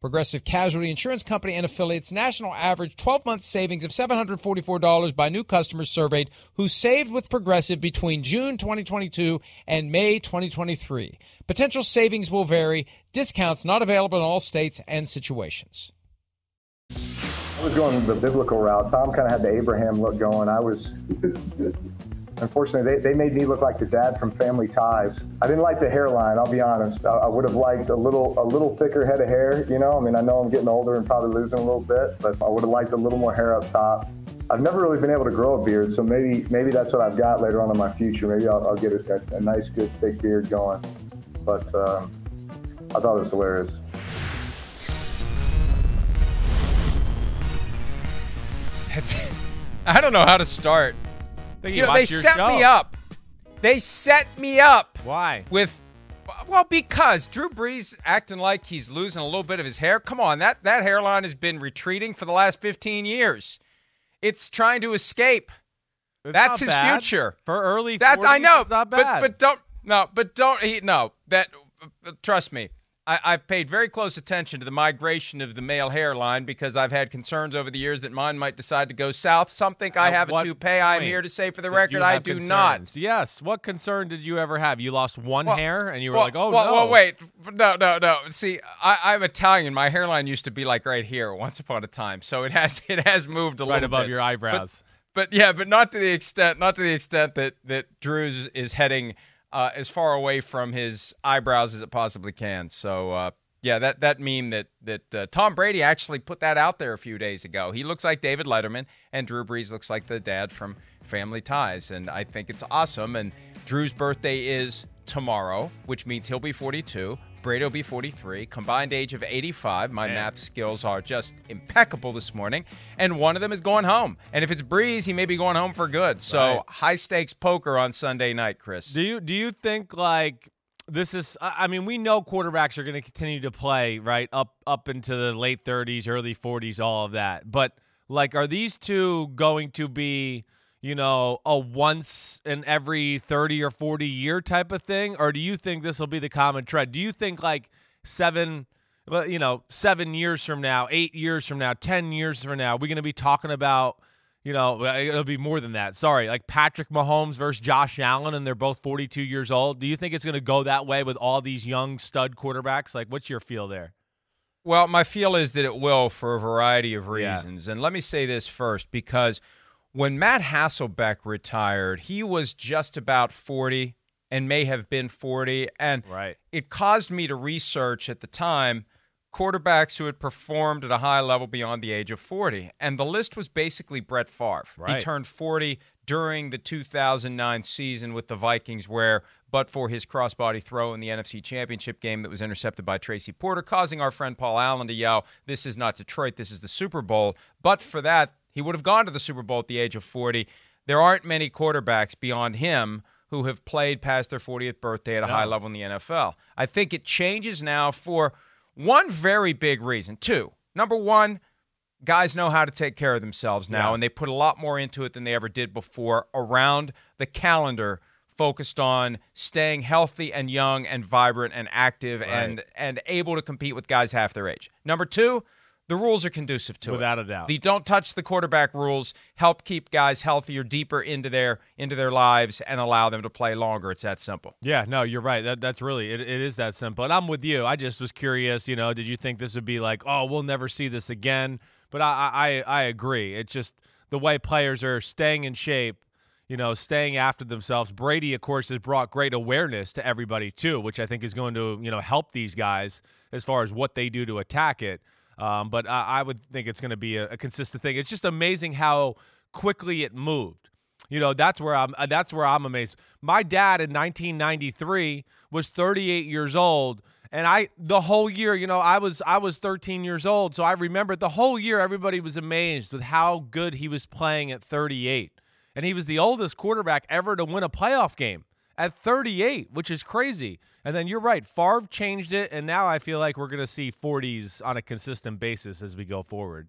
Progressive Casualty Insurance Company and affiliates national average 12 month savings of $744 by new customers surveyed who saved with Progressive between June 2022 and May 2023. Potential savings will vary, discounts not available in all states and situations. I was going the biblical route. Tom kind of had the Abraham look going. I was Unfortunately, they, they made me look like the dad from Family Ties. I didn't like the hairline. I'll be honest. I, I would have liked a little a little thicker head of hair. You know, I mean, I know I'm getting older and probably losing a little bit, but I would have liked a little more hair up top. I've never really been able to grow a beard, so maybe maybe that's what I've got later on in my future. Maybe I'll, I'll get a, a, nice, good, thick beard going. But um, I thought it was hilarious. I don't know how to start. You, you know, they set show. me up. They set me up. Why? With well, because Drew Brees acting like he's losing a little bit of his hair. Come on, that that hairline has been retreating for the last 15 years. It's trying to escape. It's That's his bad. future. for early. That 40s, I know, but but don't no, but don't he no that uh, trust me. I, I've paid very close attention to the migration of the male hairline because I've had concerns over the years that mine might decide to go south. Some think I At have a toupee. I'm here to say for the record, I do concerns? not. Yes. What concern did you ever have? You lost one Well- hair, and you were well, like, "Oh well, no!" Well, wait, no, no, no. See, I, I'm Italian. My hairline used to be like right here once upon a time, so it has it has moved a right little above bit. your eyebrows. But yeah, but not to the extent, not to the extent that that Drew's is heading uh, as far away from his eyebrows as it possibly can. So uh, yeah, that that meme that that uh, Tom Brady actually put that out there a few days ago. He looks like David Letterman, and Drew Brees looks like the dad from Family Ties, and I think it's awesome. And Drew's birthday is tomorrow, which means he'll be 42. Brady will be 43, combined age of 85. My Man. math skills are just impeccable this morning. And one of them is going home. And if it's Brees, he may be going home for good. So Right. high stakes poker on Sunday night, Chris. Do you do you think like this is? I I mean, we know quarterbacks are going to continue to play right up up into the late 30s, early 40s, all of that. But like, are these two going to be? You know, a once in every 30 or 40 year type of thing? Or do you think this will be the common trend? Do you think like seven, you know, seven years from now, eight years from now, 10 years from now, we're going to be talking about you know, it'll be more than that. Sorry, like Patrick Mahomes versus Josh Allen, and they're both 42 years old. Do you think it's going to go that way with all these young stud quarterbacks? Like, what's your feel there? Well, my feel is that it will for a variety of Yeah. reasons. And let me say this first because when Matt Hasselbeck retired, he was just about 40 and may have been 40. And Right. it caused me to research at the time quarterbacks who had performed at a high level beyond the age of 40. And the list was basically Brett Favre. He turned 40 during the 2009 season with the Vikings, where, but for his crossbody throw in the NFC Championship game that was intercepted by Tracy Porter, causing our friend Paul Allen to yell, This is not Detroit, this is the Super Bowl. But for that, he would have gone to the Super Bowl at the age of 40. There aren't many quarterbacks beyond him who have played past their 40th birthday at a No. high level in the NFL. I think it changes now for one very big reason. Two, number one, guys know how to take care of themselves now, Yeah. and they put a lot more into it than they ever did before around the calendar focused on staying healthy and young and vibrant and active Right. and and able to compete with guys half their age. Number two, the rules are conducive to it. Without a doubt. The don't touch the quarterback rules help keep guys healthier deeper into their into their lives and allow them to play longer. It's that simple. Yeah, no, you're right. That that's really it, it is that simple. And I'm with you. I just was curious, you know, did you think this would be like, oh, we'll never see this again? But I I I agree. It's just the way players are staying in shape, you know, staying after themselves. Brady, of course, has brought great awareness to everybody too, which I think is going to, you know, help these guys as far as what they do to attack it. Um, but I, I would think it's going to be a, a consistent thing. It's just amazing how quickly it moved. You know, that's where I'm. uh, That's where I'm amazed. My dad in 1993 was 38 years old, and I the whole year, you know, I was I was 13 years old, so I remember the whole year everybody was amazed with how good he was playing at 38, and he was the oldest quarterback ever to win a playoff game at 38, which is crazy. And then you're right, Favre changed it, and now I feel like we're going to see 40s on a consistent basis as we go forward.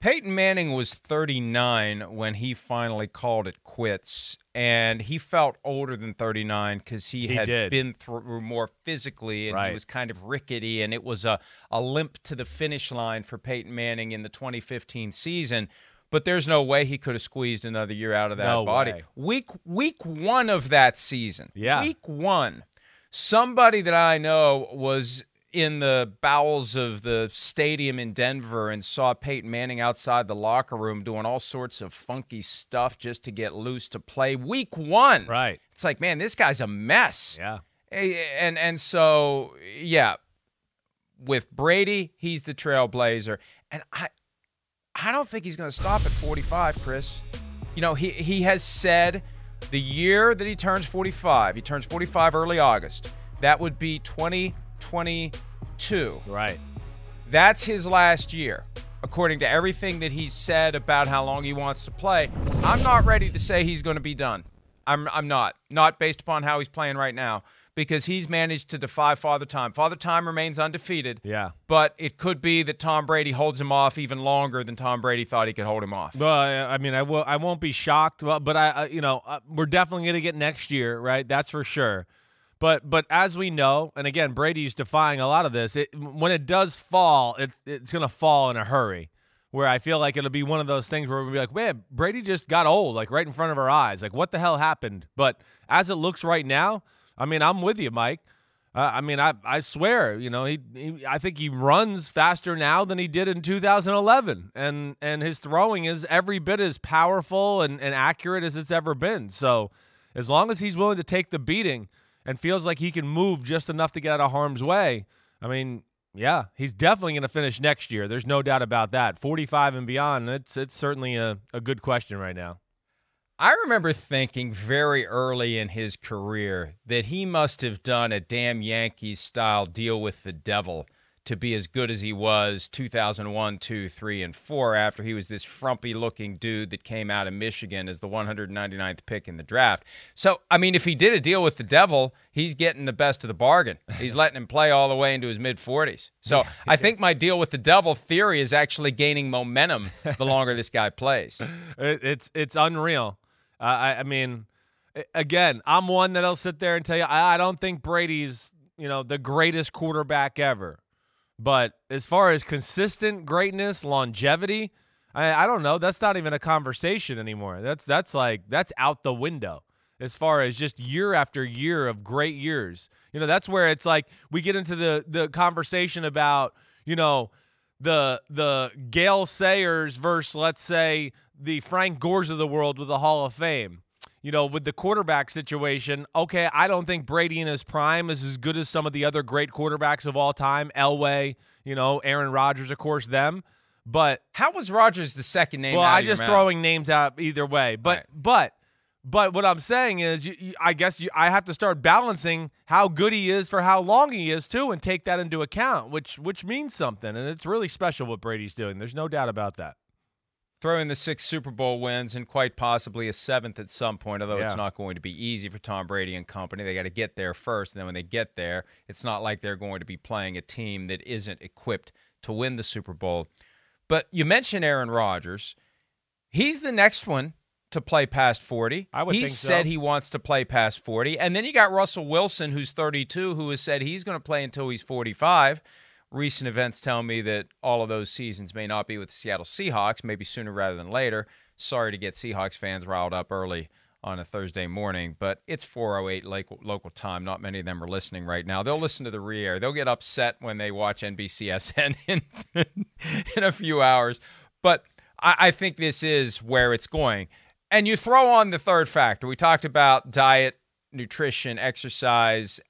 Peyton Manning was 39 when he finally called it quits, and he felt older than 39 because he, He had did. been through more physically, and Right. he was kind of rickety, and it was a, a limp to the finish line for Peyton Manning in the 2015 season. But there's no way he could have squeezed another year out of that No body. way. Week week one of that season, Yeah. week one, somebody that I know was in the bowels of the stadium in Denver and saw Peyton Manning outside the locker room doing all sorts of funky stuff just to get loose to play week one. Right. It's like, man, this guy's a mess. Yeah. And and so yeah, with Brady, he's the trailblazer, and I I don't think he's going to stop at 45, Chris. You know, he he has said the year that he turns 45, he turns 45 early August. That would be 2022. Right. That's his last year, according to everything that he's said about how long he wants to play. I'm not ready to say he's going to be done. I'm, I'm not. Not based upon how he's playing right now, because he's managed to defy Father Time. Father Time remains undefeated, Yeah. but it could be that Tom Brady holds him off even longer than Tom Brady thought he could hold him off. Well, I mean, I will. I won't be shocked, but but I, I you know, uh, we're definitely going to get next year, right? That's for sure. But but as we know, and again, Brady's defying a lot of this. It, when it does fall, it's it's going to fall in a hurry. Where I feel like it'll be one of those things where we'll be like, man, Brady just got old, like right in front of our eyes. Like, what the hell happened? But as it looks right now, I mean, I'm with you, Mike. Uh, I mean, I I swear, you know, he, he I think he runs faster now than he did in 2011, and and his throwing is every bit as powerful and, and accurate as it's ever been. So, as long as he's willing to take the beating and feels like he can move just enough to get out of harm's way, I mean, yeah, he's definitely going to finish next year. There's no doubt about that. 45 and beyond, it's it's certainly a, a good question right now. I remember thinking very early in his career that he must have done a damn Yankees style deal with the devil to be as good as he was 2001, 2, 3, and 4 after he was this frumpy looking dude that came out of Michigan as the 199th pick in the draft. So, I mean, if he did a deal with the devil, he's getting the best of the bargain. He's letting him play all the way into his mid 40s. So, I think my deal with the devil theory is actually gaining momentum the longer this guy plays. It's it's unreal. Uh, I I mean, again, I'm one that'll sit there and tell you I, I don't think Brady's you know the greatest quarterback ever, but as far as consistent greatness, longevity, I, I don't know. That's not even a conversation anymore. That's that's like that's out the window as far as just year after year of great years. You know, that's where it's like we get into the the conversation about you know the the Gale Sayers versus let's say the Frank Gores of the world with the Hall of Fame. You know, with the quarterback situation, okay, I don't think Brady in his prime is as good as some of the other great quarterbacks of all time. Elway, you know, Aaron Rodgers, of course, them. But How was Rodgers the second name? well, I'm just mouth? throwing names out either way. But Right. but but what I'm saying is, you, you, I guess you, I have to start balancing how good he is for how long he is too, and take that into account, which which means something, and it's really special what Brady's doing. There's no doubt about that. Throw in the six Super Bowl wins and quite possibly a seventh at some point, although Yeah. it's not going to be easy for Tom Brady and company. They got to get there first. And then when they get there, it's not like they're going to be playing a team that isn't equipped to win the Super Bowl. But you mentioned Aaron Rodgers. He's the next one to play past 40. I would he think so. said he wants to play past 40. And then you got Russell Wilson, who's 32, who has said he's going to play until he's 45. Recent events tell me that all of those seasons may not be with the Seattle Seahawks, maybe sooner rather than later. Sorry to get Seahawks fans riled up early on a Thursday morning, but it's 4:08 local, local time. Not many of them are listening right now. They'll listen to the re-air. They'll get upset when they watch NBCSN in in a few hours. But I, I think this is where it's going. And you throw on the third factor. We talked about diet, nutrition, exercise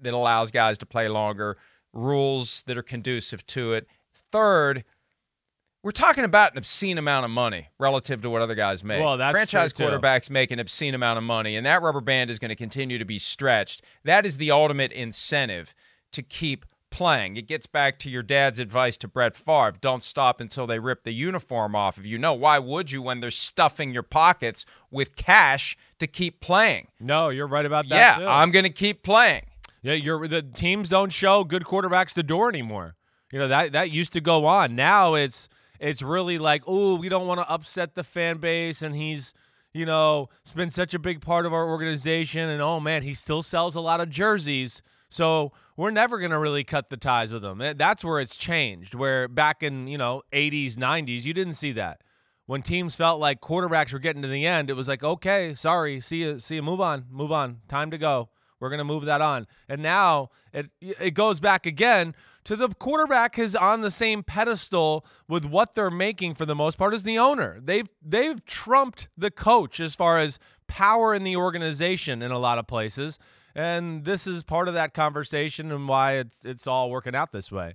that allows guys to play longer, rules that are conducive to it. Third, we're talking about an obscene amount of money relative to what other guys make. Well, that's franchise quarterbacks make an obscene amount of money, and that rubber band is going to continue to be stretched. That is the ultimate incentive to keep playing. It gets back to your dad's advice to Brett Favre: don't stop until they rip the uniform off of you. No, why would you when they're stuffing your pockets with cash to keep playing? No, you're right about that. yeah, too. I'm going to keep playing. Yeah, you're the teams don't show good quarterbacks the door anymore. You know that that used to go on. Now it's it's really like, oh, we don't want to upset the fan base, and he's you know it's been such a big part of our organization, and oh man, he still sells a lot of jerseys. So we're never going to really cut the ties with him. Eh, That's where it's changed. Where back in you know 80s, 90s, you didn't see that. When teams felt like quarterbacks were getting to the end, it was like, okay, sorry, see you, see you, move on, move on, time to go. We're going to move that on. And now it it goes back again to the quarterback is on the same pedestal with what they're making for the most part as the owner. They've they've trumped the coach as far as power in the organization in a lot of places. And this is part of that conversation and why it's it's all working out this way.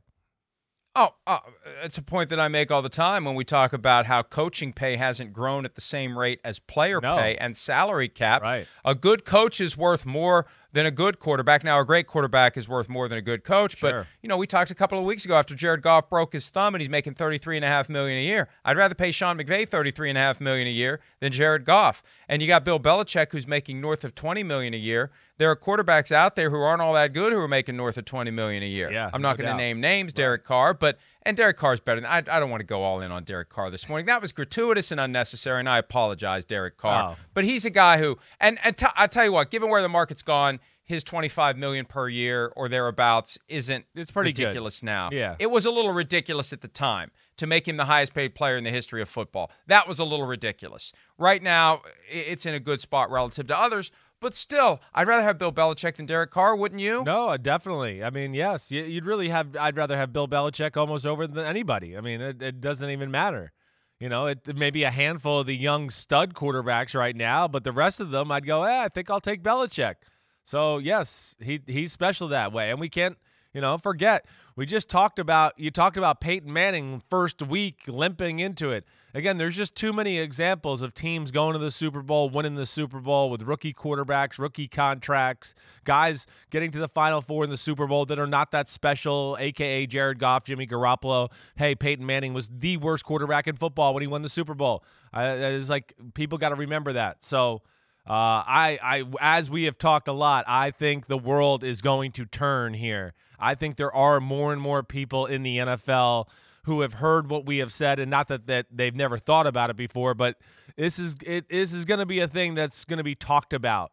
Oh, uh, it's a point that I make all the time when we talk about how coaching pay hasn't grown at the same rate as player No. pay and salary cap. Right. A good coach is worth more than a good quarterback. Now, a great quarterback is worth more than a good coach. Sure. But you know, we talked a couple of weeks ago after Jared Goff broke his thumb and he's making thirty-three and a half million a year. I'd rather pay Sean McVay thirty-three and a half million a year than Jared Goff. And you got Bill Belichick who's making north of twenty million a year. There are quarterbacks out there who aren't all that good who are making north of twenty million a year. Yeah, I'm not no going to name names, Derek Carr, but and Derek Carr's better than I, I don't want to go all in on Derek Carr this morning. That was gratuitous and unnecessary, and I apologize, Derek Carr. Oh. But he's a guy who, and and t- I tell you what, given where the market's gone, his 25 million per year or thereabouts isn't It's pretty good. ridiculous now. Yeah. it was a little ridiculous at the time to make him the highest paid player in the history of football. That was a little ridiculous. Right now, it's in a good spot relative to others. But still, I'd rather have Bill Belichick than Derek Carr, wouldn't you? No, definitely. I mean, yes, you- you'd really have. I'd rather have Bill Belichick almost over than anybody. I mean, it, it doesn't even matter. You know, it, it may be a handful of the young stud quarterbacks right now, but the rest of them, I'd go. Eh, I think I'll take Belichick. So yes, he he's special that way, and we can't. You know, forget we just talked about you talked about Peyton Manning first week limping into it. Again, there's just too many examples of teams going to the Super Bowl, winning the Super Bowl with rookie quarterbacks, rookie contracts, guys getting to the Final Four in the Super Bowl that are not that special, aka Jared Goff, Jimmy Garoppolo. Hey, Peyton Manning was the worst quarterback in football when he won the Super Bowl. Uh, like people got to remember that. So. Uh, I, I, as we have talked a lot, I think the world is going to turn here. I think there are more and more people in the NFL who have heard what we have said, and not that, that they've never thought about it before, but this is it, this is going to be a thing that's going to be talked about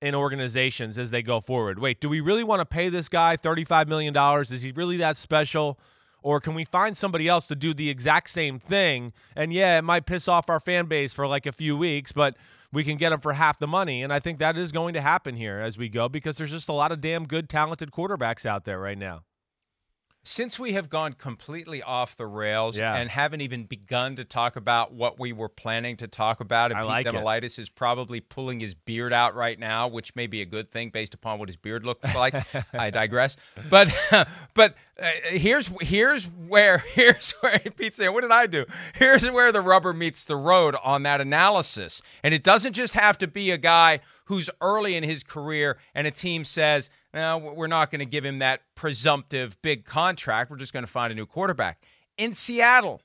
in organizations as they go forward. Wait, do we really want to pay this guy $35 million? Is he really that special? Or can we find somebody else to do the exact same thing? And yeah, it might piss off our fan base for like a few weeks, but we can get him for half the money. And I think that is going to happen here as we go because there's just a lot of damn good, talented quarterbacks out there right now. Since we have gone completely off the rails Yeah. and haven't even begun to talk about what we were planning to talk about, and I Pete like. Damilatis is probably pulling his beard out right now, which may be a good thing based upon what his beard looks like. I digress. But but uh, here's here's where here's where Pete said, "What did I do?" Here's where the rubber meets the road on that analysis, and it doesn't just have to be a guy who's early in his career and a team says, no, we're not going to give him that presumptive big contract. We're just going to find a new quarterback. In Seattle,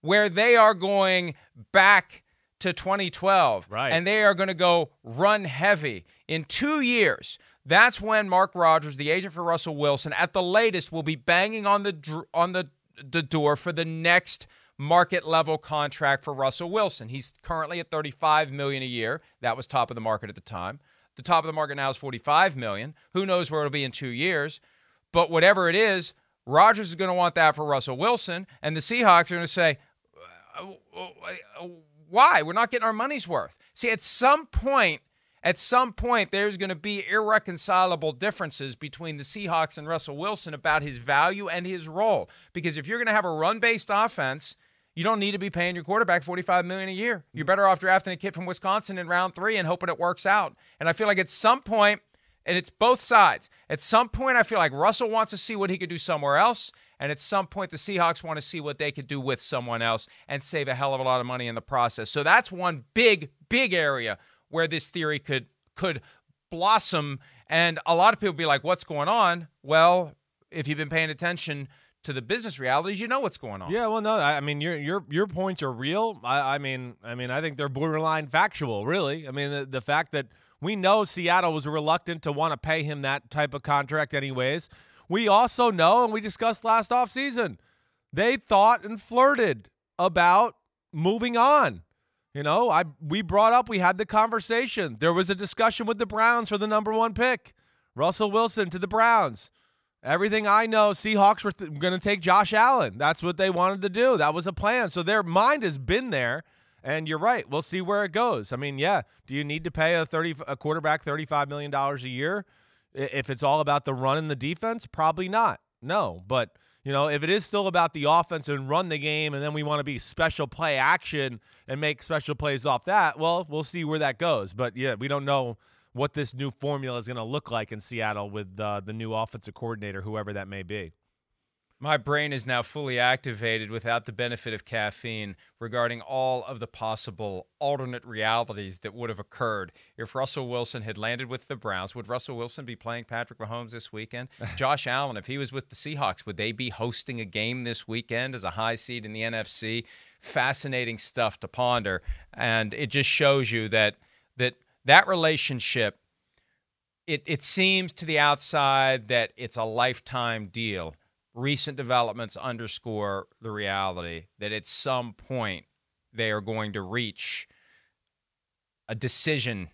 where they are going back to 2012 Right. and they are going to go run heavy in two years. That's when Mark Rodgers, the agent for Russell Wilson, at the latest will be banging on the dr- on the the door for the next market level contract for Russell Wilson. He's currently at 35 million a year. That was top of the market at the time. The top of the market now is 45 million. Who knows where it'll be in 2 years? But whatever it is, Rodgers is going to want that for Russell Wilson and the Seahawks are going to say why? We're not getting our money's worth. See, at some point at some point there's going to be irreconcilable differences between the Seahawks and Russell Wilson about his value and his role. Because if you're going to have a run-based offense, you don't need to be paying your quarterback 45 million a year. You're better off drafting a kid from Wisconsin in round 3 and hoping it works out. And I feel like at some point and it's both sides. At some point I feel like Russell wants to see what he could do somewhere else. And at some point, the Seahawks want to see what they could do with someone else and save a hell of a lot of money in the process. So that's one big, big area where this theory could could blossom. And a lot of people be like, "What's going on?" Well, if you've been paying attention to the business realities, you know what's going on. Yeah, well, no, I mean your your your points are real. I, I mean, I mean, I think they're borderline factual. Really, I mean, the, the fact that we know Seattle was reluctant to want to pay him that type of contract, anyways. We also know, and we discussed last offseason, they thought and flirted about moving on. You know, I we brought up, we had the conversation. There was a discussion with the Browns for the number one pick. Russell Wilson to the Browns. Everything I know, Seahawks were th- going to take Josh Allen. That's what they wanted to do. That was a plan. So their mind has been there. And you're right. We'll see where it goes. I mean, yeah. Do you need to pay a thirty a quarterback thirty five million dollars a year if it's all about the run and the defense? Probably not. No, but you know, if it is still about the offense and run the game, and then we want to be special play action and make special plays off that, well, we'll see where that goes. But yeah, we don't know what this new formula is going to look like in Seattle with uh, the new offensive coordinator, whoever that may be. My brain is now fully activated without the benefit of caffeine regarding all of the possible alternate realities that would have occurred if Russell Wilson had landed with the Browns. Would Russell Wilson be playing Patrick Mahomes this weekend? Josh Allen, if he was with the Seahawks, would they be hosting a game this weekend as a high seed in the NFC? Fascinating stuff to ponder, and it just shows you that that that relationship. It, it seems to the outside that it's a lifetime deal recent developments underscore the reality that at some point they are going to reach a decision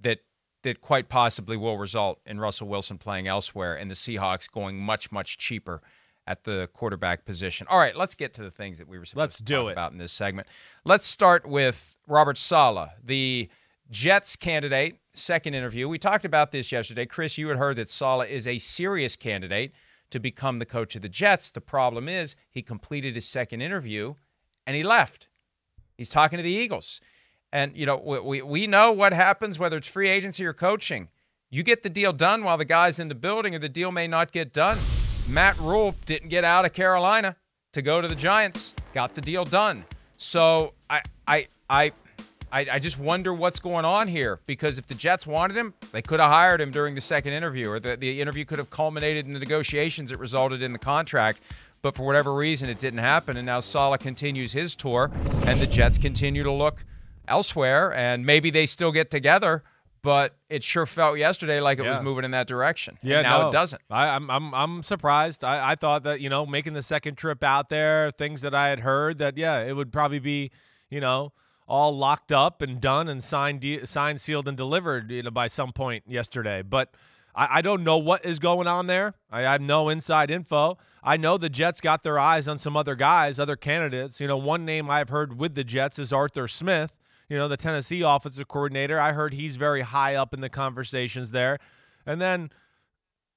that that quite possibly will result in Russell Wilson playing elsewhere and the Seahawks going much much cheaper at the quarterback position. All right, let's get to the things that we were supposed let's to do talk it. about in this segment. Let's start with Robert Saleh, the Jets candidate, second interview. We talked about this yesterday. Chris, you had heard that Saleh is a serious candidate to become the coach of the Jets. The problem is he completed his second interview and he left. He's talking to the Eagles. And, you know, we, we know what happens, whether it's free agency or coaching. You get the deal done while the guy's in the building, or the deal may not get done. Matt Rhule didn't get out of Carolina to go to the Giants, got the deal done. So I, I, I, I, I just wonder what's going on here because if the Jets wanted him, they could have hired him during the second interview, or the, the interview could have culminated in the negotiations that resulted in the contract. But for whatever reason, it didn't happen. And now Saleh continues his tour, and the Jets continue to look elsewhere. And maybe they still get together, but it sure felt yesterday like it Yeah. was moving in that direction. And Yeah, now no. it doesn't. I, I'm I'm I'm surprised. I, I thought that you know making the second trip out there, things that I had heard that yeah, it would probably be you know all locked up and done and signed, de- signed, sealed, and delivered you know by some point yesterday. But I, I don't know what is going on there. I have no inside info. I know the Jets got their eyes on some other guys, other candidates. You know, one name I've heard with the Jets is Arthur Smith. You know, the Tennessee offensive coordinator. I heard he's very high up in the conversations there. And then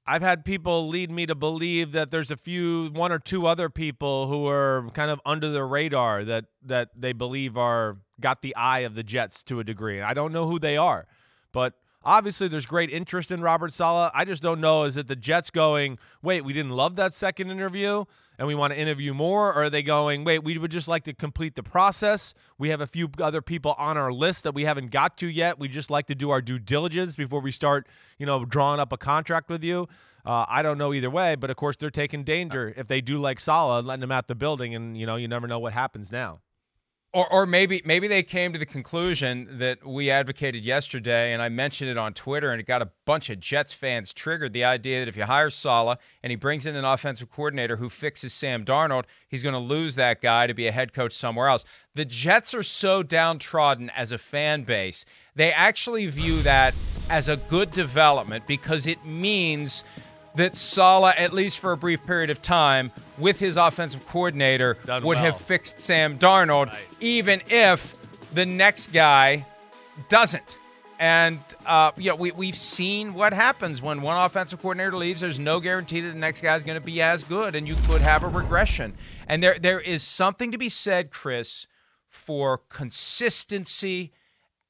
I've had people lead me to believe that there's a few, one or two other people who are kind of under the radar that that they believe are got the eye of the Jets to a degree. I don't know who they are, but obviously there's great interest in Robert Saleh. I just don't know is it the Jets going, wait, we didn't love that second interview and we want to interview more, or are they going, wait, we would just like to complete the process. We have a few other people on our list that we haven't got to yet. We just like to do our due diligence before we start, you know, drawing up a contract with you. Uh, I don't know either way, but of course they're taking danger if they do like Saleh, letting him out the building, and you know you never know what happens now. Or, or maybe maybe they came to the conclusion that we advocated yesterday, and I mentioned it on Twitter, and it got a bunch of Jets fans triggered. The idea that if you hire Saleh and he brings in an offensive coordinator who fixes Sam Darnold, he's going to lose that guy to be a head coach somewhere else. The Jets are so downtrodden as a fan base, they actually view that as a good development because it means that Saleh, at least for a brief period of time, with his offensive coordinator, Done would well. have fixed Sam Darnold, Right. even if the next guy doesn't. And uh, you know, we we've seen what happens when one offensive coordinator leaves. There's no guarantee that the next guy is going to be as good, and you could have a regression. And there there is something to be said, Chris, for consistency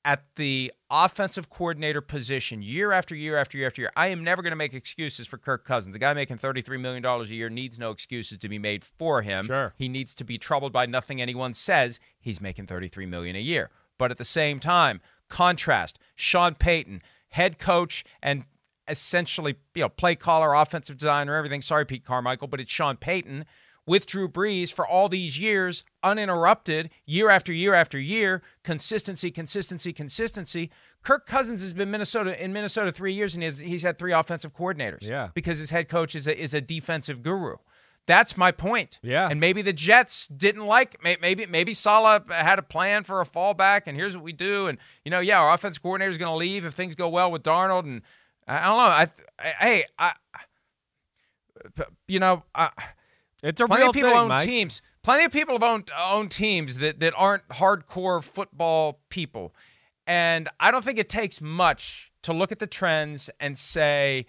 at the offensive coordinator position year after year after year after year. I am never going to make excuses for Kirk Cousins. A guy making $33 million a year needs no excuses to be made for him. Sure. He needs to be troubled by nothing anyone says. He's making 33 million a year. But at the same time, contrast, Sean Payton, head coach and essentially, you know, play caller, offensive designer, everything. Sorry, Pete Carmichael, but it's Sean Payton with Drew Brees for all these years, uninterrupted, year after year after year, consistency, consistency, consistency. Kirk Cousins has been Minnesota in Minnesota three years, and he's, he's had three offensive coordinators. Yeah. because his head coach is a, is a defensive guru. That's my point. Yeah. and maybe the Jets didn't like maybe maybe Saleh had a plan for a fallback, and here's what we do, and you know, yeah, our offensive coordinator is going to leave if things go well with Darnold, and I I don't know. I, I hey, I, you know, I, It's a plenty real of people thing, own Mike. teams. Plenty of people have owned own teams that that aren't hardcore football people, and I don't think it takes much to look at the trends and say,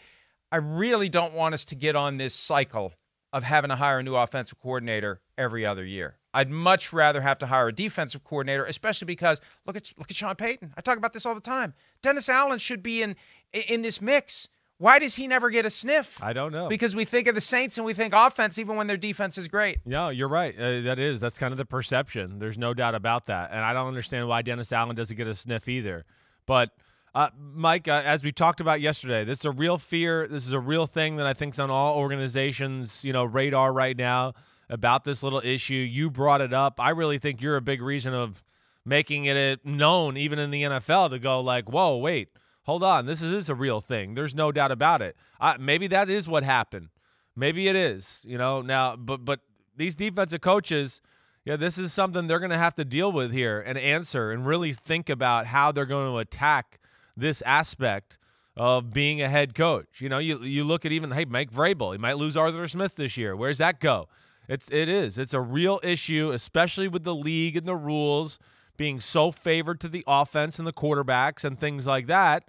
I really don't want us to get on this cycle of having to hire a new offensive coordinator every other year. I'd much rather have to hire a defensive coordinator, especially because look at look at Sean Payton. I talk about this all the time. Dennis Allen should be in in this mix. Why does he never get a sniff? I don't know. Because we think of the Saints and we think offense, even when their defense is great. No, you're right. Uh, that is that's kind of the perception. There's no doubt about that, and I don't understand why Dennis Allen doesn't get a sniff either. But uh, Mike, uh, as we talked about yesterday, this is a real fear. This is a real thing that I think's on all organizations, you know, radar right now about this little issue. You brought it up. I really think you're a big reason of making it known, even in the NFL, to go like, "Whoa, wait, hold on, this is a real thing." There's no doubt about it. Uh, maybe that is what happened. Maybe it is, you know. Now, but but these defensive coaches, yeah, this is something they're going to have to deal with here and answer and really think about how they're going to attack this aspect of being a head coach. You know, you you look at even hey Mike Vrabel, he might lose Arthur Smith this year. Where's that go? It's it is. It's a real issue, especially with the league and the rules being so favored to the offense and the quarterbacks and things like that.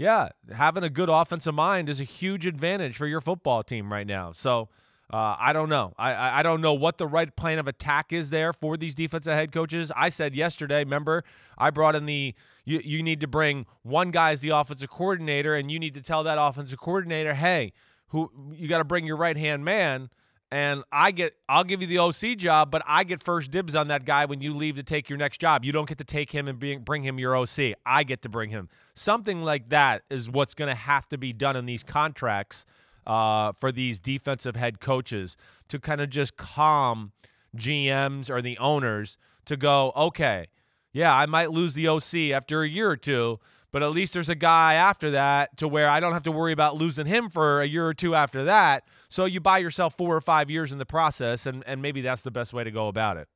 Yeah, having a good offensive mind is a huge advantage for your football team right now. So uh, I don't know. I, I don't know what the right plan of attack is there for these defensive head coaches. I said yesterday. Remember, I brought in the you you need to bring one guy as the offensive coordinator, and you need to tell that offensive coordinator, hey, who you got to bring your right hand man. And I get, I'll give you the OC job, but I get first dibs on that guy when you leave to take your next job. You don't get to take him and bring, bring him your OC. I get to bring him. Something like that is what's going to have to be done in these contracts uh, for these defensive head coaches to kind of just calm GMs or the owners to go, okay, yeah, I might lose the OC after a year or two, but at least there's a guy after that to where I don't have to worry about losing him for a year or two after that. So you buy yourself four or five years in the process, and, and maybe that's the best way to go about it.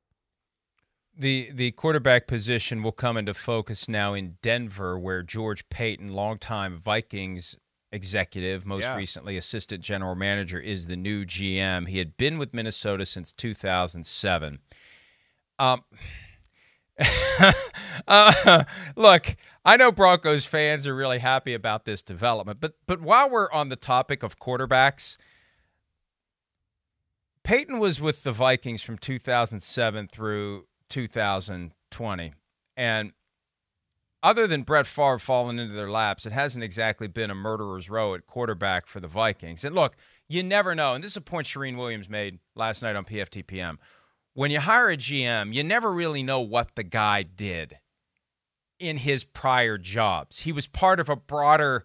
The the quarterback position will come into focus now in Denver, where George Paton, longtime Vikings executive, most Yeah. recently assistant general manager, is the new GM. He had been with Minnesota since 2007. Um, uh, look, I know Broncos fans are really happy about this development, but but while we're on the topic of quarterbacks, Paton was with the Vikings from 2007 through 2020, and other than Brett Favre falling into their laps, it hasn't exactly been a murderer's row at quarterback for the Vikings. And look, you never know. And this is a point Charean Williams made last night on PFTPM. When you hire a GM, you never really know what the guy did in his prior jobs. He was part of a broader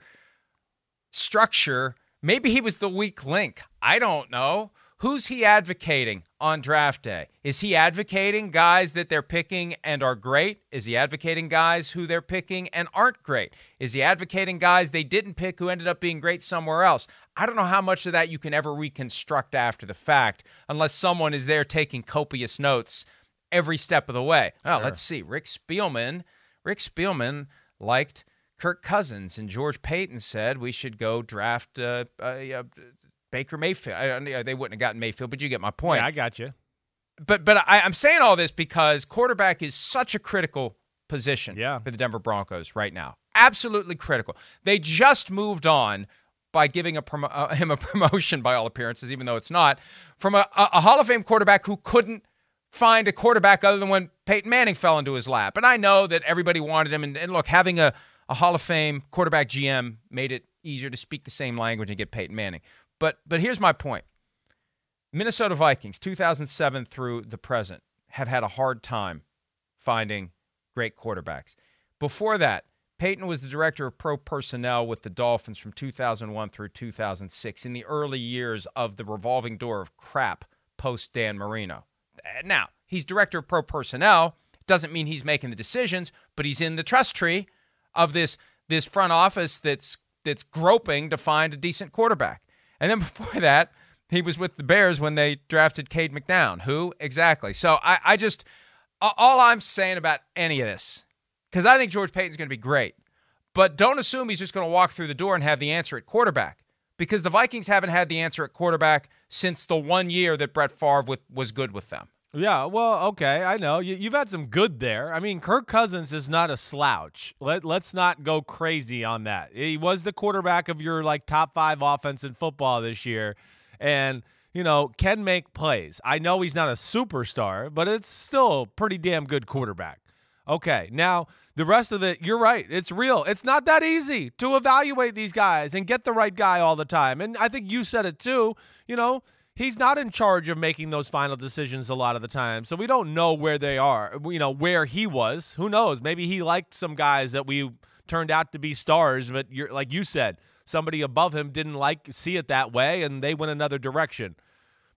structure. Maybe he was the weak link. I don't know. who's he advocating on draft day? Is he advocating guys that they're picking and are great? Is he advocating guys who they're picking and aren't great? Is he advocating guys they didn't pick who ended up being great somewhere else? I don't know how much of that you can ever reconstruct after the fact unless someone is there taking copious notes every step of the way. Oh, sure. let's see. Rick Spielman, Rick Spielman liked Kirk Cousins, and George Paton said we should go draft uh, uh, uh, Baker Mayfield. I, they wouldn't have gotten Mayfield, but you get my point. Yeah, I got you. But but I, I'm saying all this because quarterback is such a critical position yeah. for the Denver Broncos right now. Absolutely critical. They just moved on by giving a promo- uh, him a promotion, by all appearances, even though it's not, from a, a Hall of Fame quarterback who couldn't find a quarterback other than when Peyton Manning fell into his lap. And I know that everybody wanted him. And, and look, having a, a Hall of Fame quarterback GM made it easier to speak the same language and get Peyton Manning. But but here's my point. Minnesota Vikings, 2007 through the present, have had a hard time finding great quarterbacks. Before that, Paton was the director of pro personnel with the Dolphins from 2001 through 2006 in the early years of the revolving door of crap post Dan Marino. Uh, now, he's director of pro personnel. Doesn't mean he's making the decisions, but he's in the trust tree of this this front office that's that's groping to find a decent quarterback. And then before that, he was with the Bears when they drafted Cade McNown. Who exactly? So I, I just all I'm saying about any of this, because I think George Paton's going to be great, but don't assume he's just going to walk through the door and have the answer at quarterback, because the Vikings haven't had the answer at quarterback since the one year that Brett Favre with, was good with them. Yeah, well, okay, I know you, have had some good there. I mean, Kirk Cousins is not a slouch. Let let's not go crazy on that. He was the quarterback of your like top five offense in football this year, and you know can make plays. I know he's not a superstar, but it's still pretty damn good quarterback. Okay, now the rest of it, you're right. It's real. It's not that easy to evaluate these guys and get the right guy all the time. And I think you said it too. You know he's not in charge of making those final decisions a lot of the time. So we don't know where they are, you know, where he was. Who knows? Maybe he liked some guys that we turned out to be stars, but you're like you said, somebody above him didn't like see it that way and they went another direction.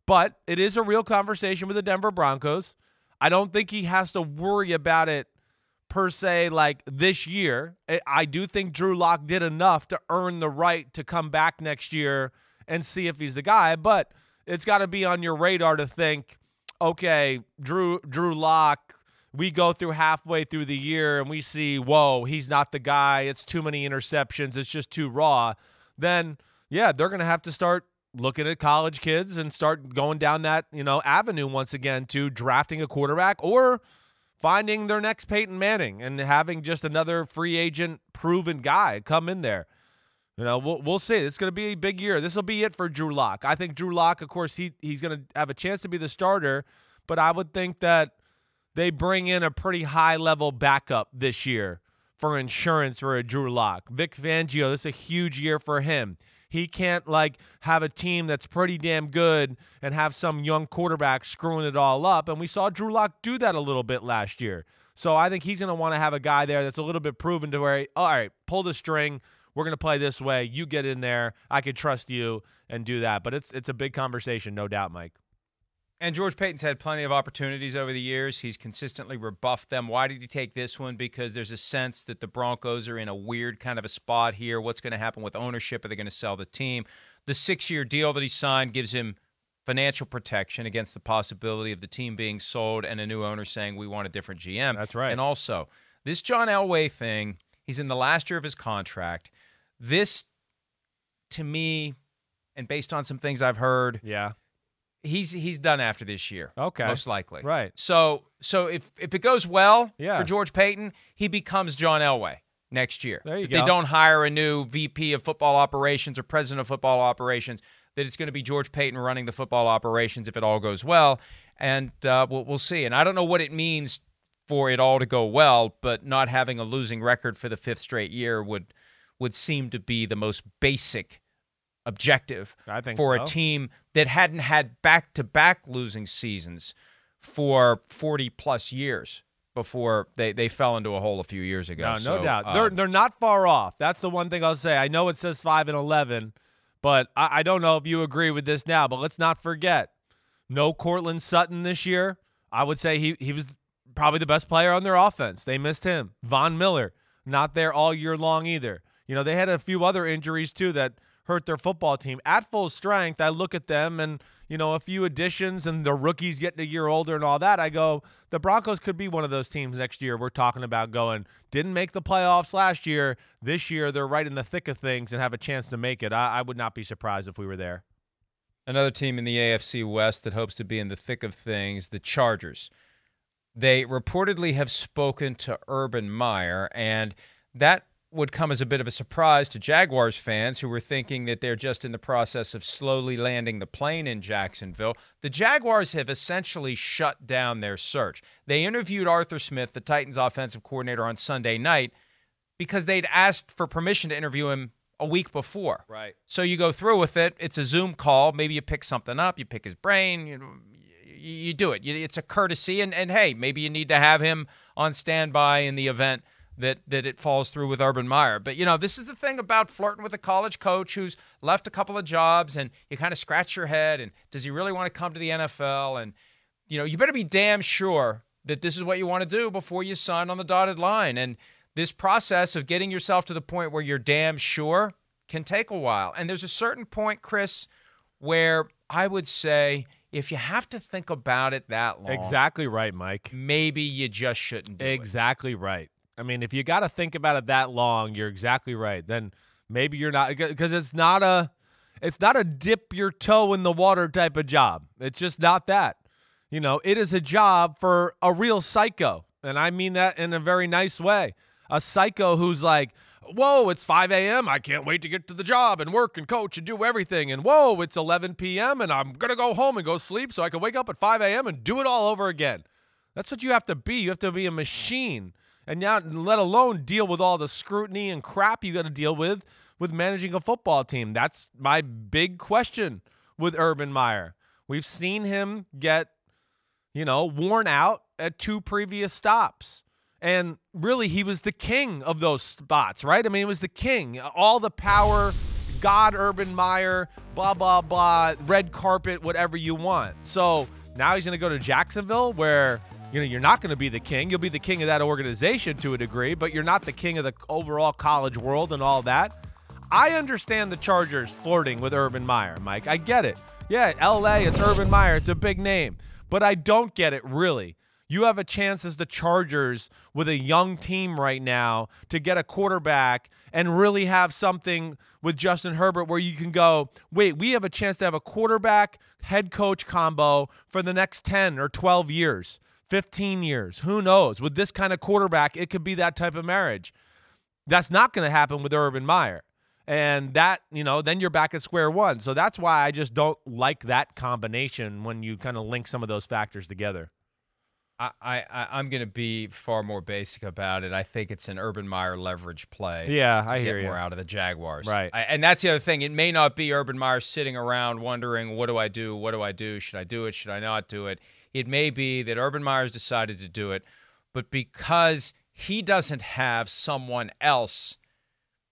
But it is a real conversation with the Denver Broncos. I don't think he has to worry about it per se like this year. Eh, I do think Drew Lock did enough to earn the right to come back next year and see if he's the guy, but it's got to be on your radar to think, okay, Drew Drew Lock, we go through halfway through the year and we see, whoa, he's not the guy. It's too many interceptions. It's just too raw. Then, yeah, they're going to have to start looking at college kids and start going down that, you know, avenue once again to drafting a quarterback or finding their next Peyton Manning and having just another free agent proven guy come in there. You know, we'll, we'll see. It's going to be a big year. This will be it for Drew Lock. I think Drew Lock, of course, he he's going to have a chance to be the starter, but I would think that they bring in a pretty high level backup this year for insurance for a Drew Lock. Vic Fangio, this is a huge year for him. He can't like have a team that's pretty damn good and have some young quarterback screwing it all up. And we saw Drew Lock do that a little bit last year. So I think he's going to want to have a guy there that's a little bit proven to where, all right, pull the string we're going to play this way. You get in there. I can trust you and do that. But it's it's a big conversation, no doubt, Mike. And George Paton's had plenty of opportunities over the years. He's consistently rebuffed them. Why did he take this one? Because there's a sense that the Broncos are in a weird kind of a spot here. What's going to happen with ownership? Are they going to sell the team? The six year deal that he signed gives him financial protection against the possibility of the team being sold and a new owner saying, we want a different GM. That's right. And also, this John Elway thing, he's in the last year of his contract. This, to me, and based on some things I've heard, yeah, he's he's done after this year. Okay, most likely. Right. So so if if it goes well yeah. for George Paton, he becomes John Elway next year. There you if go. they don't hire a new VP of football operations or president of football operations, that it's going to be George Paton running the football operations if it all goes well, and uh, we'll we'll see. And I don't know what it means for it all to go well, but not having a losing record for the fifth straight year would would seem to be the most basic objective I think for so. a team that hadn't had back to back losing seasons for 40 plus years before they, they fell into a hole a few years ago. No, so, no doubt. Uh, they're they're not far off. That's the one thing I'll say. I know it says five and eleven, but I, I don't know if you agree with this now. But let's not forget No Courtland Sutton this year. I would say he he was probably the best player on their offense. They missed him. Von Miller, not there all year long either. You know, they had a few other injuries too that hurt their football team. At full strength, I look at them and, you know, a few additions and the rookies getting a year older and all that. I go, the Broncos could be one of those teams next year we're talking about going, didn't make the playoffs last year. This year, they're right in the thick of things and have a chance to make it. I, I would not be surprised if we were there. Another team in the AFC West that hopes to be in the thick of things, the Chargers. They reportedly have spoken to Urban Meyer, and that would come as a bit of a surprise to Jaguars fans who were thinking that they're just in the process of slowly landing the plane in Jacksonville. The Jaguars have essentially shut down their search. They interviewed Arthur Smith, the Titans offensive coordinator, on Sunday night because they'd asked for permission to interview him a week before. Right. So you go through with it. It's a Zoom call. Maybe you pick something up. You pick his brain. You you, you do it. it's a courtesy, and and hey, maybe you need to have him on standby in the event that that it falls through with Urban Meyer. But you know, this is the thing about flirting with a college coach who's left a couple of jobs, and you kind of scratch your head, and does he really want to come to the NFL? And you know, you better be damn sure that this is what you want to do before you sign on the dotted line. And this process of getting yourself to the point where you're damn sure can take a while. And there's a certain point, Chris, where I would say if you have to think about it that long, exactly right, Mike. Maybe you just shouldn't do exactly it. Exactly right. I mean, if you got to think about it that long, you're exactly right. Then maybe you're not because it's not a it's not a dip your toe in the water type of job. It's just not that. You know, it is a job for a real psycho. And I mean that in a very nice way. A psycho who's like, whoa, it's 5 a.m. I can't wait to get to the job and work and coach and do everything. And whoa, it's 11 p.m. and I'm to go home and go sleep so I can wake up at 5 a.m. and do it all over again. That's what you have to be. You have to be a machine and now let alone deal with all the scrutiny and crap you got to deal with with managing a football team. That's my big question with Urban Meyer. We've seen him get, you know, worn out at two previous stops. And really, he was the king of those spots, right? I mean, he was the king. All the power, God, Urban Meyer, blah, blah, blah, red carpet, whatever you want. So now he's going to go to Jacksonville where you know, you're not going to be the king. You'll be the king of that organization to a degree, but you're not the king of the overall college world and all that. I understand the Chargers flirting with Urban Meyer, Mike. I get it. Yeah, LA, it's Urban Meyer. It's a big name. But I don't get it, really. You have a chance as the Chargers with a young team right now to get a quarterback and really have something with Justin Herbert where you can go, wait, we have a chance to have a quarterback head coach combo for the next 10 or 12 years. 15 years. Who knows? With this kind of quarterback, it could be that type of marriage. That's not going to happen with Urban Meyer. And that, you know, then you're back at square one. So that's why I just don't like that combination when you kind of link some of those factors together. I, I I'm going to be far more basic about it. I think it's an Urban Meyer leverage play. Yeah, I hear you. More out of the Jaguars, right? I, and that's the other thing. It may not be Urban Meyer sitting around wondering, "What do I do? What do I do? Should I do it? Should I not do it?" It may be that Urban Meyer's decided to do it, but because he doesn't have someone else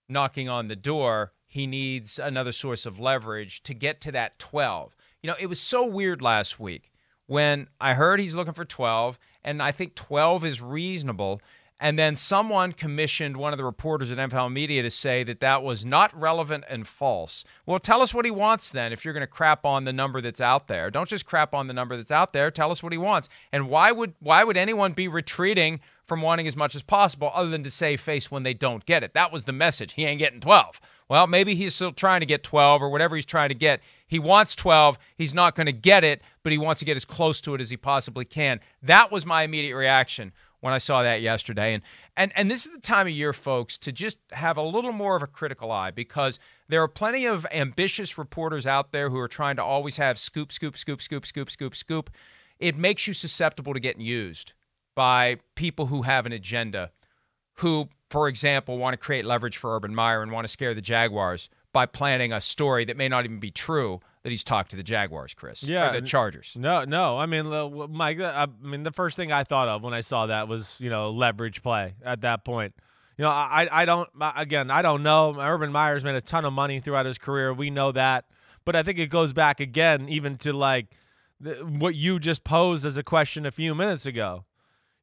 knocking on the door, he needs another source of leverage to get to that 12. You know, it was so weird last week when I heard he's looking for 12, and I think 12 is reasonable. And then someone commissioned one of the reporters at NFL Media to say that that was not relevant and false. Well, tell us what he wants then if you're going to crap on the number that's out there. Don't just crap on the number that's out there. Tell us what he wants. And why would why would anyone be retreating from wanting as much as possible other than to save face when they don't get it? That was the message. He ain't getting 12. Well, maybe he's still trying to get 12 or whatever he's trying to get. He wants 12. He's not going to get it, but he wants to get as close to it as he possibly can. That was my immediate reaction when I saw that yesterday. And and and this is the time of year, folks, to just have a little more of a critical eye because there are plenty of ambitious reporters out there who are trying to always have scoop, scoop, scoop, scoop, scoop, scoop, scoop. It makes you susceptible to getting used by people who have an agenda, who, for example, want to create leverage for Urban Meyer and want to scare the Jaguars by planning a story that may not even be true that he's talked to the Jaguars, Chris. Yeah, the Chargers. No, no. I mean, Mike. Uh, I mean, the first thing I thought of when I saw that was you know leverage play at that point. You know, I I don't again I don't know. Urban Meyer's made a ton of money throughout his career. We know that, but I think it goes back again even to like what you just posed as a question a few minutes ago.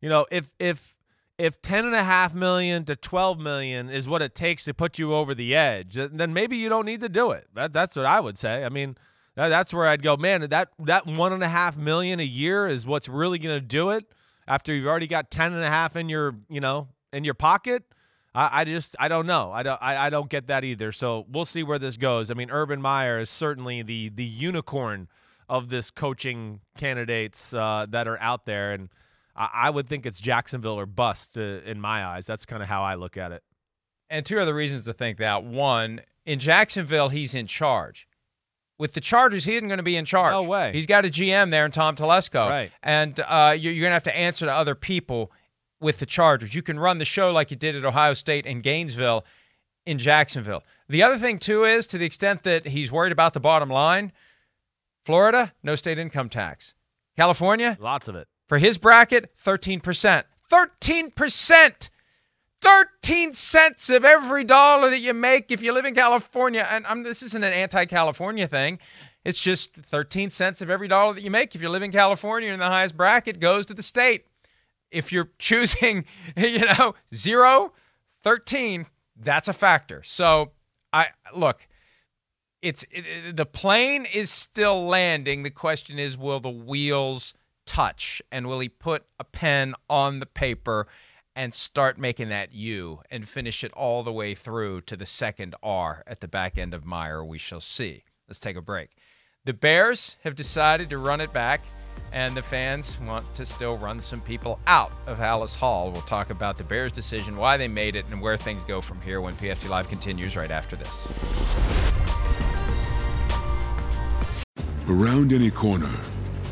You know, if if if ten and a half million to twelve million is what it takes to put you over the edge, then maybe you don't need to do it. That, that's what I would say. I mean, that, that's where I'd go. Man, that that one and a half million a year is what's really going to do it. After you've already got ten and a half in your you know in your pocket, I, I just I don't know. I don't I, I don't get that either. So we'll see where this goes. I mean, Urban Meyer is certainly the the unicorn of this coaching candidates uh, that are out there, and I, I, would think it's Jacksonville or bust uh, in my eyes. That's kind of how I look at it. And two other reasons to think that: one, in Jacksonville, he's in charge. With the Chargers, he isn't going to be in charge. No way. He's got a GM there in Tom Telesco. Right. And uh, you're, you're going to have to answer to other people with the Chargers. You can run the show like you did at Ohio State and Gainesville in Jacksonville. The other thing, too, is to the extent that he's worried about the bottom line, Florida, no state income tax. California, lots of it. For his bracket, 13%. 13%! 13 cents of every dollar that you make if you live in California. And I'm, this isn't an anti California thing. It's just 13 cents of every dollar that you make if you live in California in the highest bracket goes to the state. If you're choosing, you know, zero, 13, that's a factor. So I look, it's it, the plane is still landing. The question is, will the wheels touch, and will he put a pen on the paper and start making that U and finish it all the way through to the second R at the back end of Meyer? We shall see. Let's take a break. The Bears have decided to run it back and the fans want to still run some people out of Halas Hall. We'll talk about the Bears' decision, why they made it, and where things go from here when PFT Live continues right after this. Around any corner,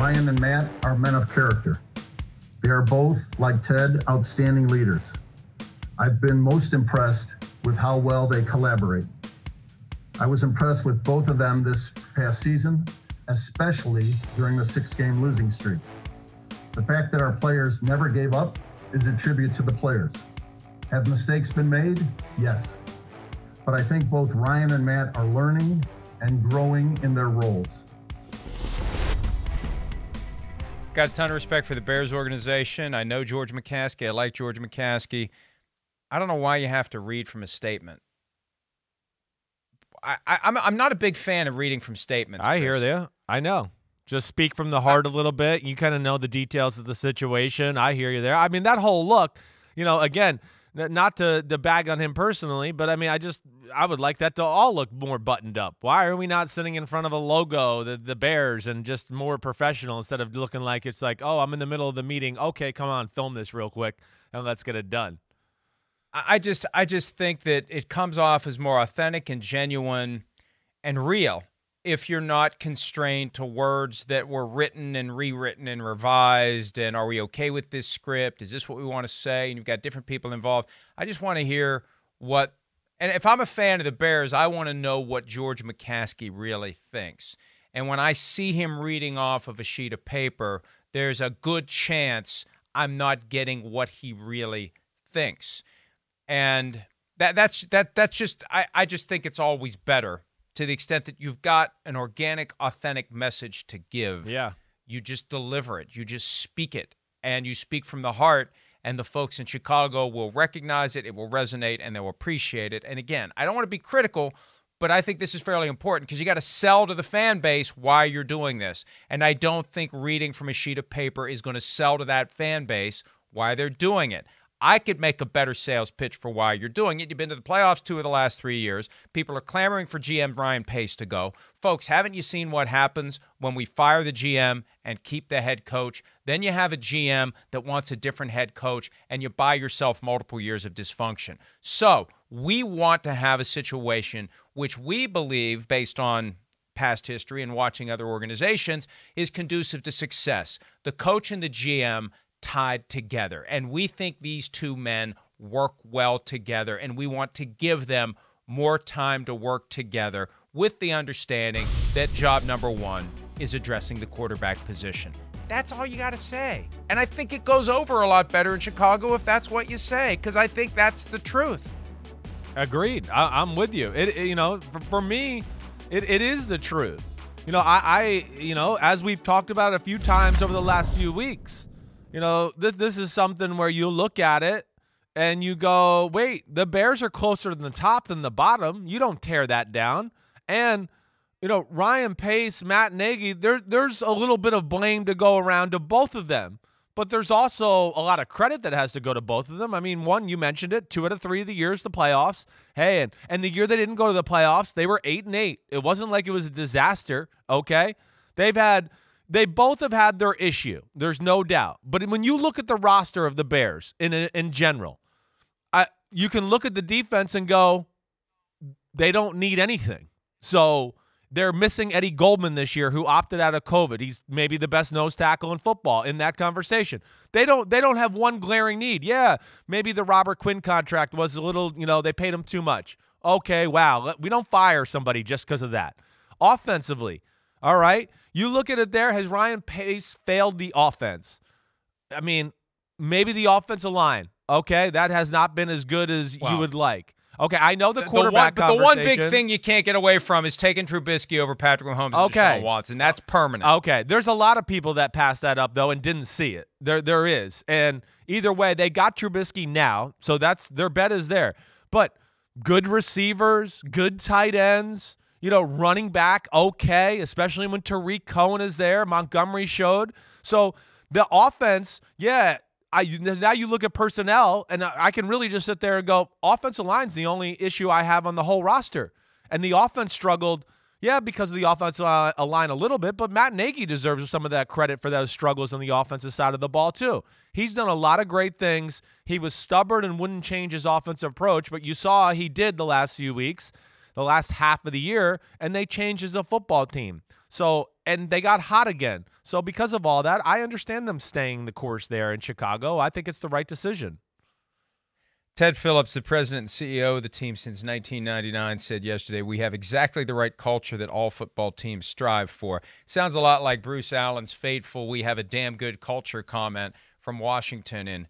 Ryan and Matt are men of character. They are both, like Ted, outstanding leaders. I've been most impressed with how well they collaborate. I was impressed with both of them this past season, especially during the six game losing streak. The fact that our players never gave up is a tribute to the players. Have mistakes been made? Yes. But I think both Ryan and Matt are learning and growing in their roles. Got a ton of respect for the Bears organization. I know George McCaskey. I like George McCaskey. I don't know why you have to read from a statement. I, I, am I'm, I'm not a big fan of reading from statements. I Chris. hear you. I know. Just speak from the heart a little bit. You kind of know the details of the situation. I hear you there. I mean, that whole look, you know, again, not to, to bag on him personally, but I mean, I just I would like that to all look more buttoned up. Why are we not sitting in front of a logo, the the Bears, and just more professional instead of looking like it's like, oh, I'm in the middle of the meeting. Okay, come on, film this real quick and let's get it done. I just I just think that it comes off as more authentic and genuine and real if you're not constrained to words that were written and rewritten and revised and are we okay with this script is this what we want to say and you've got different people involved i just want to hear what and if i'm a fan of the bears i want to know what george mccaskey really thinks And when I see him reading off of a sheet of paper, there's a good chance I'm not getting what he really thinks. And that that's that that's just I, I just think it's always better to the extent that you've got an organic, authentic message to give. Yeah. You just deliver it. You just speak it. And you speak from the heart and the folks in Chicago will recognize it, it will resonate, and they'll appreciate it. And again, I don't want to be critical, but I think this is fairly important because you got to sell to the fan base why you're doing this. And I don't think reading from a sheet of paper is going to sell to that fan base why they're doing it. I could make a better sales pitch for why you're doing it. You've been to the playoffs two of the last three years. People are clamoring for GM Ryan Pace to go. Folks, haven't you seen what happens when we fire the GM and keep the head coach? Then you have a GM that wants a different head coach, and you buy yourself multiple years of dysfunction. So we want to have a situation which we believe, based on past history and watching other organizations, is conducive to success. The coach and the GM tied together. And we think these two men work well together, and we want to give them more time to work together with the understanding that job number one is addressing the quarterback position. That's all you got to say. And I think it goes over a lot better in Chicago if that's what you say, because I think that's the truth. Agreed. I, am with you. It, it, you know, for, for me, it, it is the truth. You know, I, I, you know, as we've talked about a few times over the last few weeks, you know, this this is something where you look at it and you go, wait, the Bears are closer to the top than the bottom. You don't tear that down. And you know, Ryan Pace, Matt Nagy, there there's a little bit of blame to go around to both of them. But there's also a lot of credit that has to go to both of them. I mean, one, you mentioned it, two out of three of the years, the playoffs. Hey, and, and the year they didn't go to the playoffs, they were eight and eight. It wasn't like it was a disaster, okay? They've had they both have had their issue. There's no doubt. But when you look at the roster of the Bears in in general, I, you can look at the defense and go, they don't need anything. So they're missing Eddie Goldman this year, who opted out of COVID. He's maybe the best nose tackle in football in that conversation. They don't they don't have one glaring need. Yeah, maybe the Robert Quinn contract was a little, you know, they paid him too much. Okay, wow. We don't fire somebody just because of that. Offensively, all right. You look at it there. Has Ryan Pace failed the offense? I mean, maybe the offensive line. Okay, that has not been as good as you would like. Okay, I know the quarterback. The one, but the one big thing you can't get away from is taking Trubisky over Patrick Mahomes okay. and Deshaun Watson. That's permanent. Okay, there's a lot of people that passed that up though and didn't see it. There, there is, and either way, they got Trubisky now, so that's their bet is there. But good receivers, good tight ends you know, running back okay, especially when Tarik Cohen is there. Montgomery showed. So the offense, yeah, I now you look at personnel, and I can really just sit there and go, offensive line's the only issue I have on the whole roster. And the offense struggled, yeah, because of the offensive uh, line a little bit, but Matt Nagy deserves some of that credit for those struggles on the offensive side of the ball, too. He's done a lot of great things. He was stubborn and wouldn't change his offensive approach, but you saw he did the last few weeks the last half of the year, and they changed as a football team. So, and they got hot again. So, because of all that, I understand them staying the course there in Chicago. I think it's the right decision. Ted Phillips, the president and CEO of the team since 1999, said yesterday, We have exactly the right culture that all football teams strive for. Sounds a lot like Bruce Allen's fateful, We have a damn good culture comment from Washington in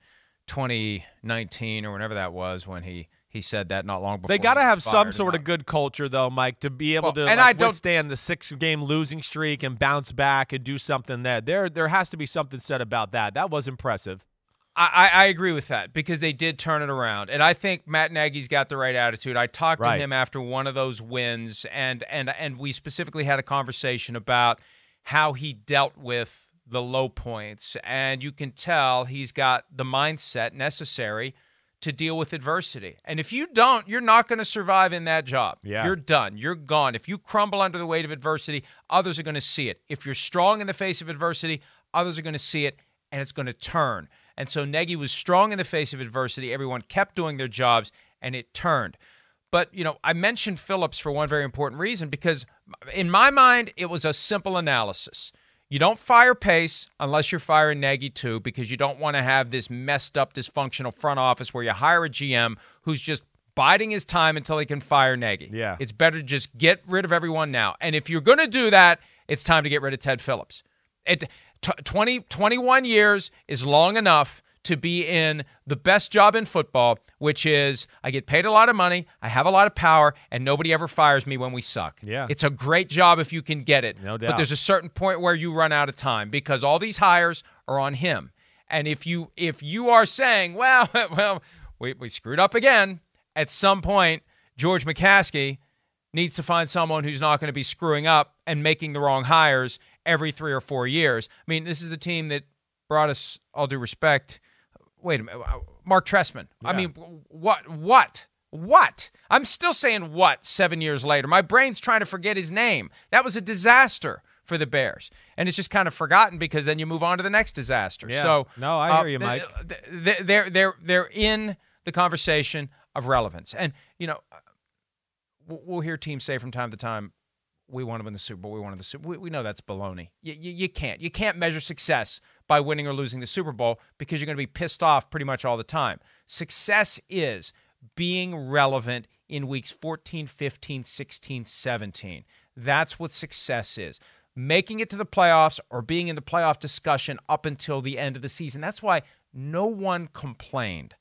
2019 or whenever that was when he he said that not long before. They got to have some sort of good culture, though, Mike, to be able well, to and like, I don't, withstand the six-game losing streak and bounce back and do something there. There, there has to be something said about that. That was impressive. I, I agree with that because they did turn it around, and I think Matt Nagy's got the right attitude. I talked right. to him after one of those wins, and and and we specifically had a conversation about how he dealt with the low points, and you can tell he's got the mindset necessary to deal with adversity. And if you don't, you're not going to survive in that job. Yeah. You're done. You're gone. If you crumble under the weight of adversity, others are going to see it. If you're strong in the face of adversity, others are going to see it and it's going to turn. And so Nagy was strong in the face of adversity. Everyone kept doing their jobs and it turned. But, you know, I mentioned Phillips for one very important reason because in my mind, it was a simple analysis. You don't fire Pace unless you're firing Nagy too, because you don't want to have this messed up, dysfunctional front office where you hire a GM who's just biding his time until he can fire Nagy. Yeah. It's better to just get rid of everyone now. And if you're going to do that, it's time to get rid of Ted Phillips. It t- 20, 21 years is long enough to be in the best job in football, which is I get paid a lot of money, I have a lot of power, and nobody ever fires me when we suck. Yeah. It's a great job if you can get it. No doubt. But there's a certain point where you run out of time because all these hires are on him. And if you if you are saying, well, well, we, we screwed up again, at some point, George McCaskey needs to find someone who's not going to be screwing up and making the wrong hires every three or four years. I mean, this is the team that brought us, all due respect, wait a minute, Marc Trestman. I mean, what, what, what? I'm still saying what seven years later. My brain's trying to forget his name. That was a disaster for the Bears, and it's just kind of forgotten because then you move on to the next disaster. Yeah. So No, I uh, hear you, th- Mike. th- th- They're they're they're in the conversation of relevance, and you know, we'll we'll hear teams say from time to time, "We want to win the Super Bowl. We want to the Super." We, we know that's baloney. You, you, you can't. You can't measure success by winning or losing the Super Bowl because you're going to be pissed off pretty much all the time. Success is being relevant in weeks 14, 15, 16, 17. That's what success is. Making it to the playoffs or being in the playoff discussion up until the end of the season. That's why no one complained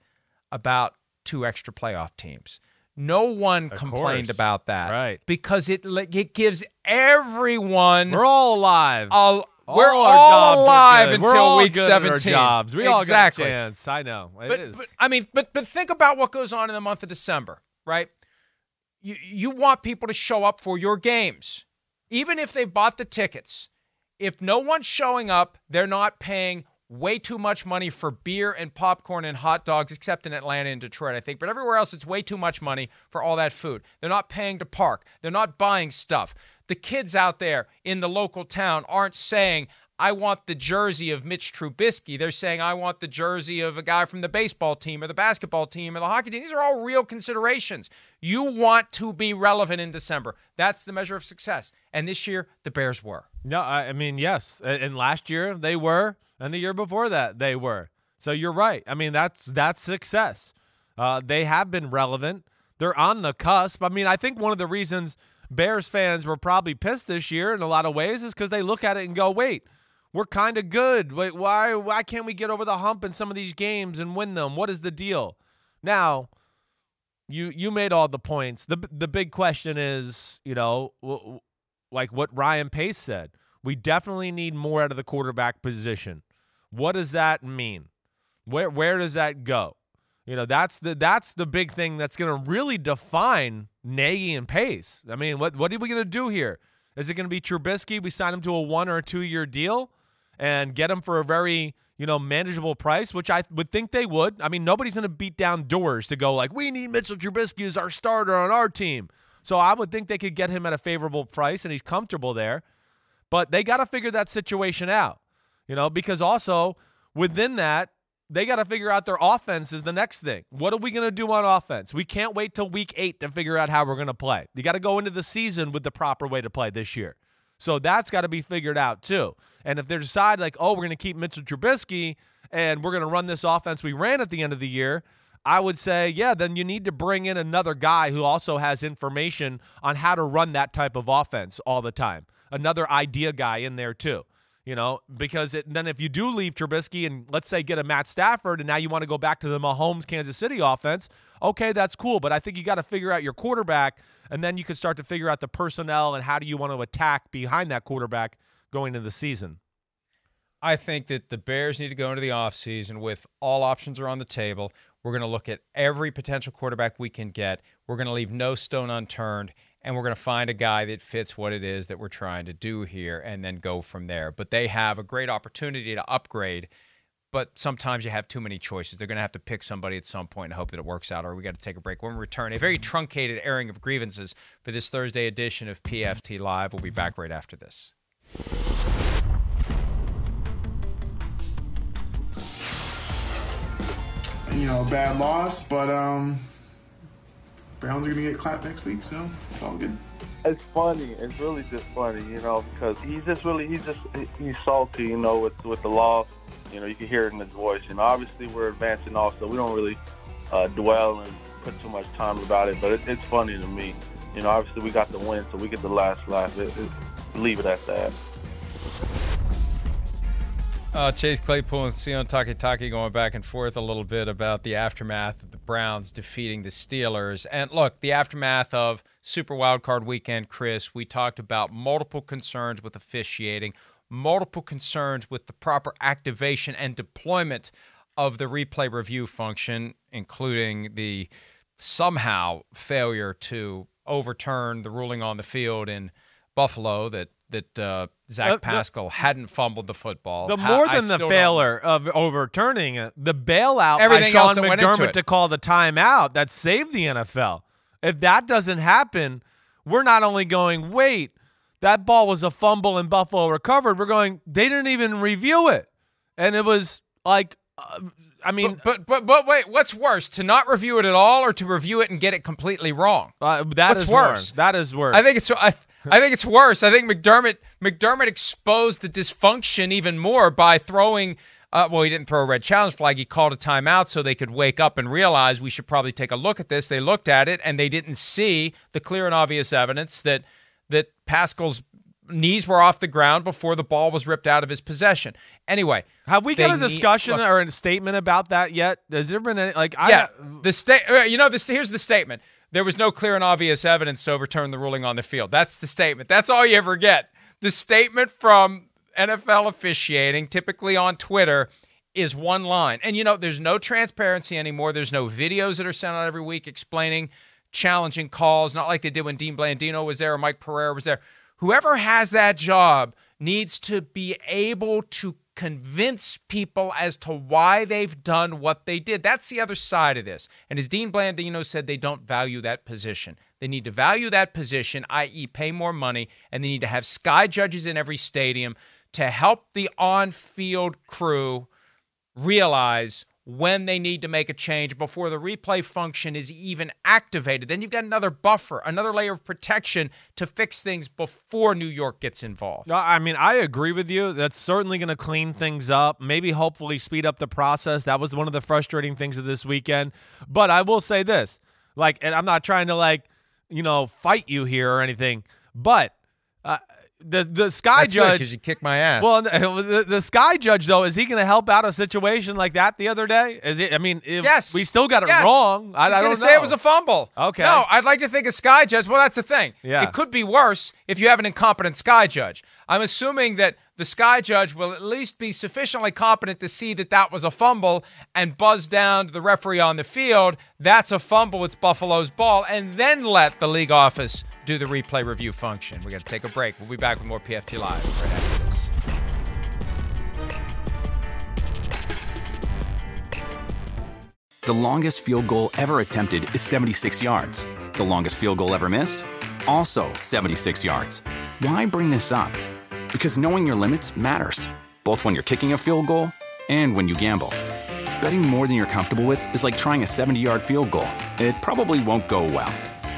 about two extra playoff teams. No one complained course. about that. Right. Because it it gives everyone We're all alive. all, we're our all alive until all week good at our 17. jobs. We exactly. all got a chance. I know. It But, is. but I mean, but but think about what goes on in the month of December, right? You you want people to show up for your games, even if they've bought the tickets. If no one's showing up, they're not paying way too much money for beer and popcorn and hot dogs, except in Atlanta and Detroit, I think. But everywhere else, it's way too much money for all that food. They're not paying to park. They're not buying stuff. The kids out there in the local town aren't saying, I want the jersey of Mitch Trubisky. They're saying, I want the jersey of a guy from the baseball team or the basketball team or the hockey team. These are all real considerations. You want to be relevant in December. That's the measure of success. And this year, the Bears were. No, I, mean, yes. And last year they were, and the year before that they were. So you're right. I mean, that's that's success. Uh, they have been relevant. They're on the cusp. I mean, I think one of the reasons Bears fans were probably pissed this year in a lot of ways is because they look at it and go, "Wait, we're kind of good. Wait, why why can't we get over the hump in some of these games and win them? What is the deal?" Now, you you made all the points. the The big question is, you know, w- like what Ryan Pace said. We definitely need more out of the quarterback position. What does that mean? Where where does that go? You know, that's the that's the big thing that's going to really define Nagy and Pace. I mean, what what are we going to do here? Is it going to be Trubisky? We sign him to a one or a two year deal and get him for a very you know manageable price, which I would think they would. I mean, nobody's going to beat down doors to go like we need Mitchell Trubisky as our starter on our team. So I would think they could get him at a favorable price and he's comfortable there. But they got to figure that situation out, you know, because also within that, they got to figure out their offense is the next thing. What are we going to do on offense? We can't wait till week eight to figure out how we're going to play. You got to go into the season with the proper way to play this year. So that's got to be figured out too. And if they decide, like, oh, we're going to keep Mitchell Trubisky and we're going to run this offense we ran at the end of the year, I would say, yeah, then you need to bring in another guy who also has information on how to run that type of offense all the time. Another idea guy in there too. You know, because it, then if you do leave Trubisky and let's say get a Matt Stafford and now you want to go back to the Mahomes Kansas City offense, okay, that's cool. But I think you got to figure out your quarterback and then you can start to figure out the personnel and how do you want to attack behind that quarterback going into the season. I think that the Bears need to go into the offseason with all options are on the table. We're going to look at every potential quarterback we can get. We're going to leave no stone unturned, and we're going to find a guy that fits what it is that we're trying to do here and then go from there. But they have a great opportunity to upgrade, but sometimes you have too many choices. They're going to have to pick somebody at some point and hope that it works out, or we got to take a break. When we return, a very truncated airing of grievances for this Thursday edition of PFT Live. We'll be back right after this. you know, bad loss, but um, Browns are gonna get clapped next week, so it's all good. It's funny. It's really just funny, you know, because he's just really he's just he's salty, you know, with with the loss. You know, you can hear it in his voice. You know, obviously we're advancing also. We don't really uh, dwell and put too much time about it, but it, it's funny to me. You know, obviously we got the win, so we get the last laugh. It, it, leave it at that. Uh, Chase Claypool and Sione Takitaki going back and forth a little bit about the aftermath of the Browns defeating the Steelers. And look, the aftermath of Super Wildcard Weekend, Chris, we talked about multiple concerns with officiating, multiple concerns with the proper activation and deployment of the replay review function, including the somehow failure to overturn the ruling on the field in Buffalo that that uh, Zach Uh, the- Pascal hadn't fumbled the football. The more I than the failure of overturning it, the bailout Everything by Sean that went into McDermott to call the timeout that saved the NFL. If that doesn't happen, we're not only going, wait, that ball was a fumble and Buffalo recovered. We're going, they didn't even review it, and it was like, uh, I mean, But but but wait, what's worse, to not review it at all, or to review it and get it completely wrong? uh, that what's is worse? That is worse. I think it's I, I think it's worse. I think McDermott McDermott exposed the dysfunction even more by throwing. Uh, well, he didn't throw a red challenge flag. He called a timeout so they could wake up and realize we should probably take a look at this. They looked at it and they didn't see the clear and obvious evidence that that Pascal's knees were off the ground before the ball was ripped out of his possession. Anyway, Have we got a need- discussion look- or a statement about that yet? Has there been any like? I, yeah, the state. You know, this here's the statement. There was no clear and obvious evidence to overturn the ruling on the field. That's the statement. That's all you ever get. The statement from NFL officiating, typically on Twitter, is one line. And you know, there's no transparency anymore. There's no videos that are sent out every week explaining challenging calls, not like they did when Dean Blandino was there or Mike Pereira was there. Whoever has that job needs to be able to convince people as to why they've done what they did. That's the other side of this. And as Dean Blandino said, they don't value that position. They need to value that position, i.e., pay more money, and they need to have sky judges in every stadium to help the on field crew realize when they need to make a change before the replay function is even activated. Then you've got another buffer, another layer of protection to fix things before New York gets involved. I mean, I agree with you. That's certainly going to clean things up, maybe hopefully speed up the process. That was one of the frustrating things of this weekend. But I will say this like, and I'm not trying to, like, you know, fight you here or anything, but uh, the, the Sky That's Judge. 'cause you kicked my ass. Well, the, the Sky Judge, though, is he going to help out a situation like that the other day? Is it? I mean, Yes. we still got it Yes. wrong. I, I was I going don't to say it was a fumble. Okay. No, I'd like to think a sky judge. Well, that's the thing. Yeah. It could be worse if you have an incompetent sky judge. I'm assuming that the sky judge will at least be sufficiently competent to see that that was a fumble and buzz down to the referee on the field. That's a fumble. It's Buffalo's ball, and then let the league office do the replay review function. We're going to take a break. We'll be back with more PFT Live right after this. The longest field goal ever attempted is 76 yards. The longest field goal ever missed? Also 76 yards. Why bring this up? Because knowing your limits matters, both when you're kicking a field goal and when you gamble. Betting more than you're comfortable with is like trying a 70 yard field goal. It probably won't go well.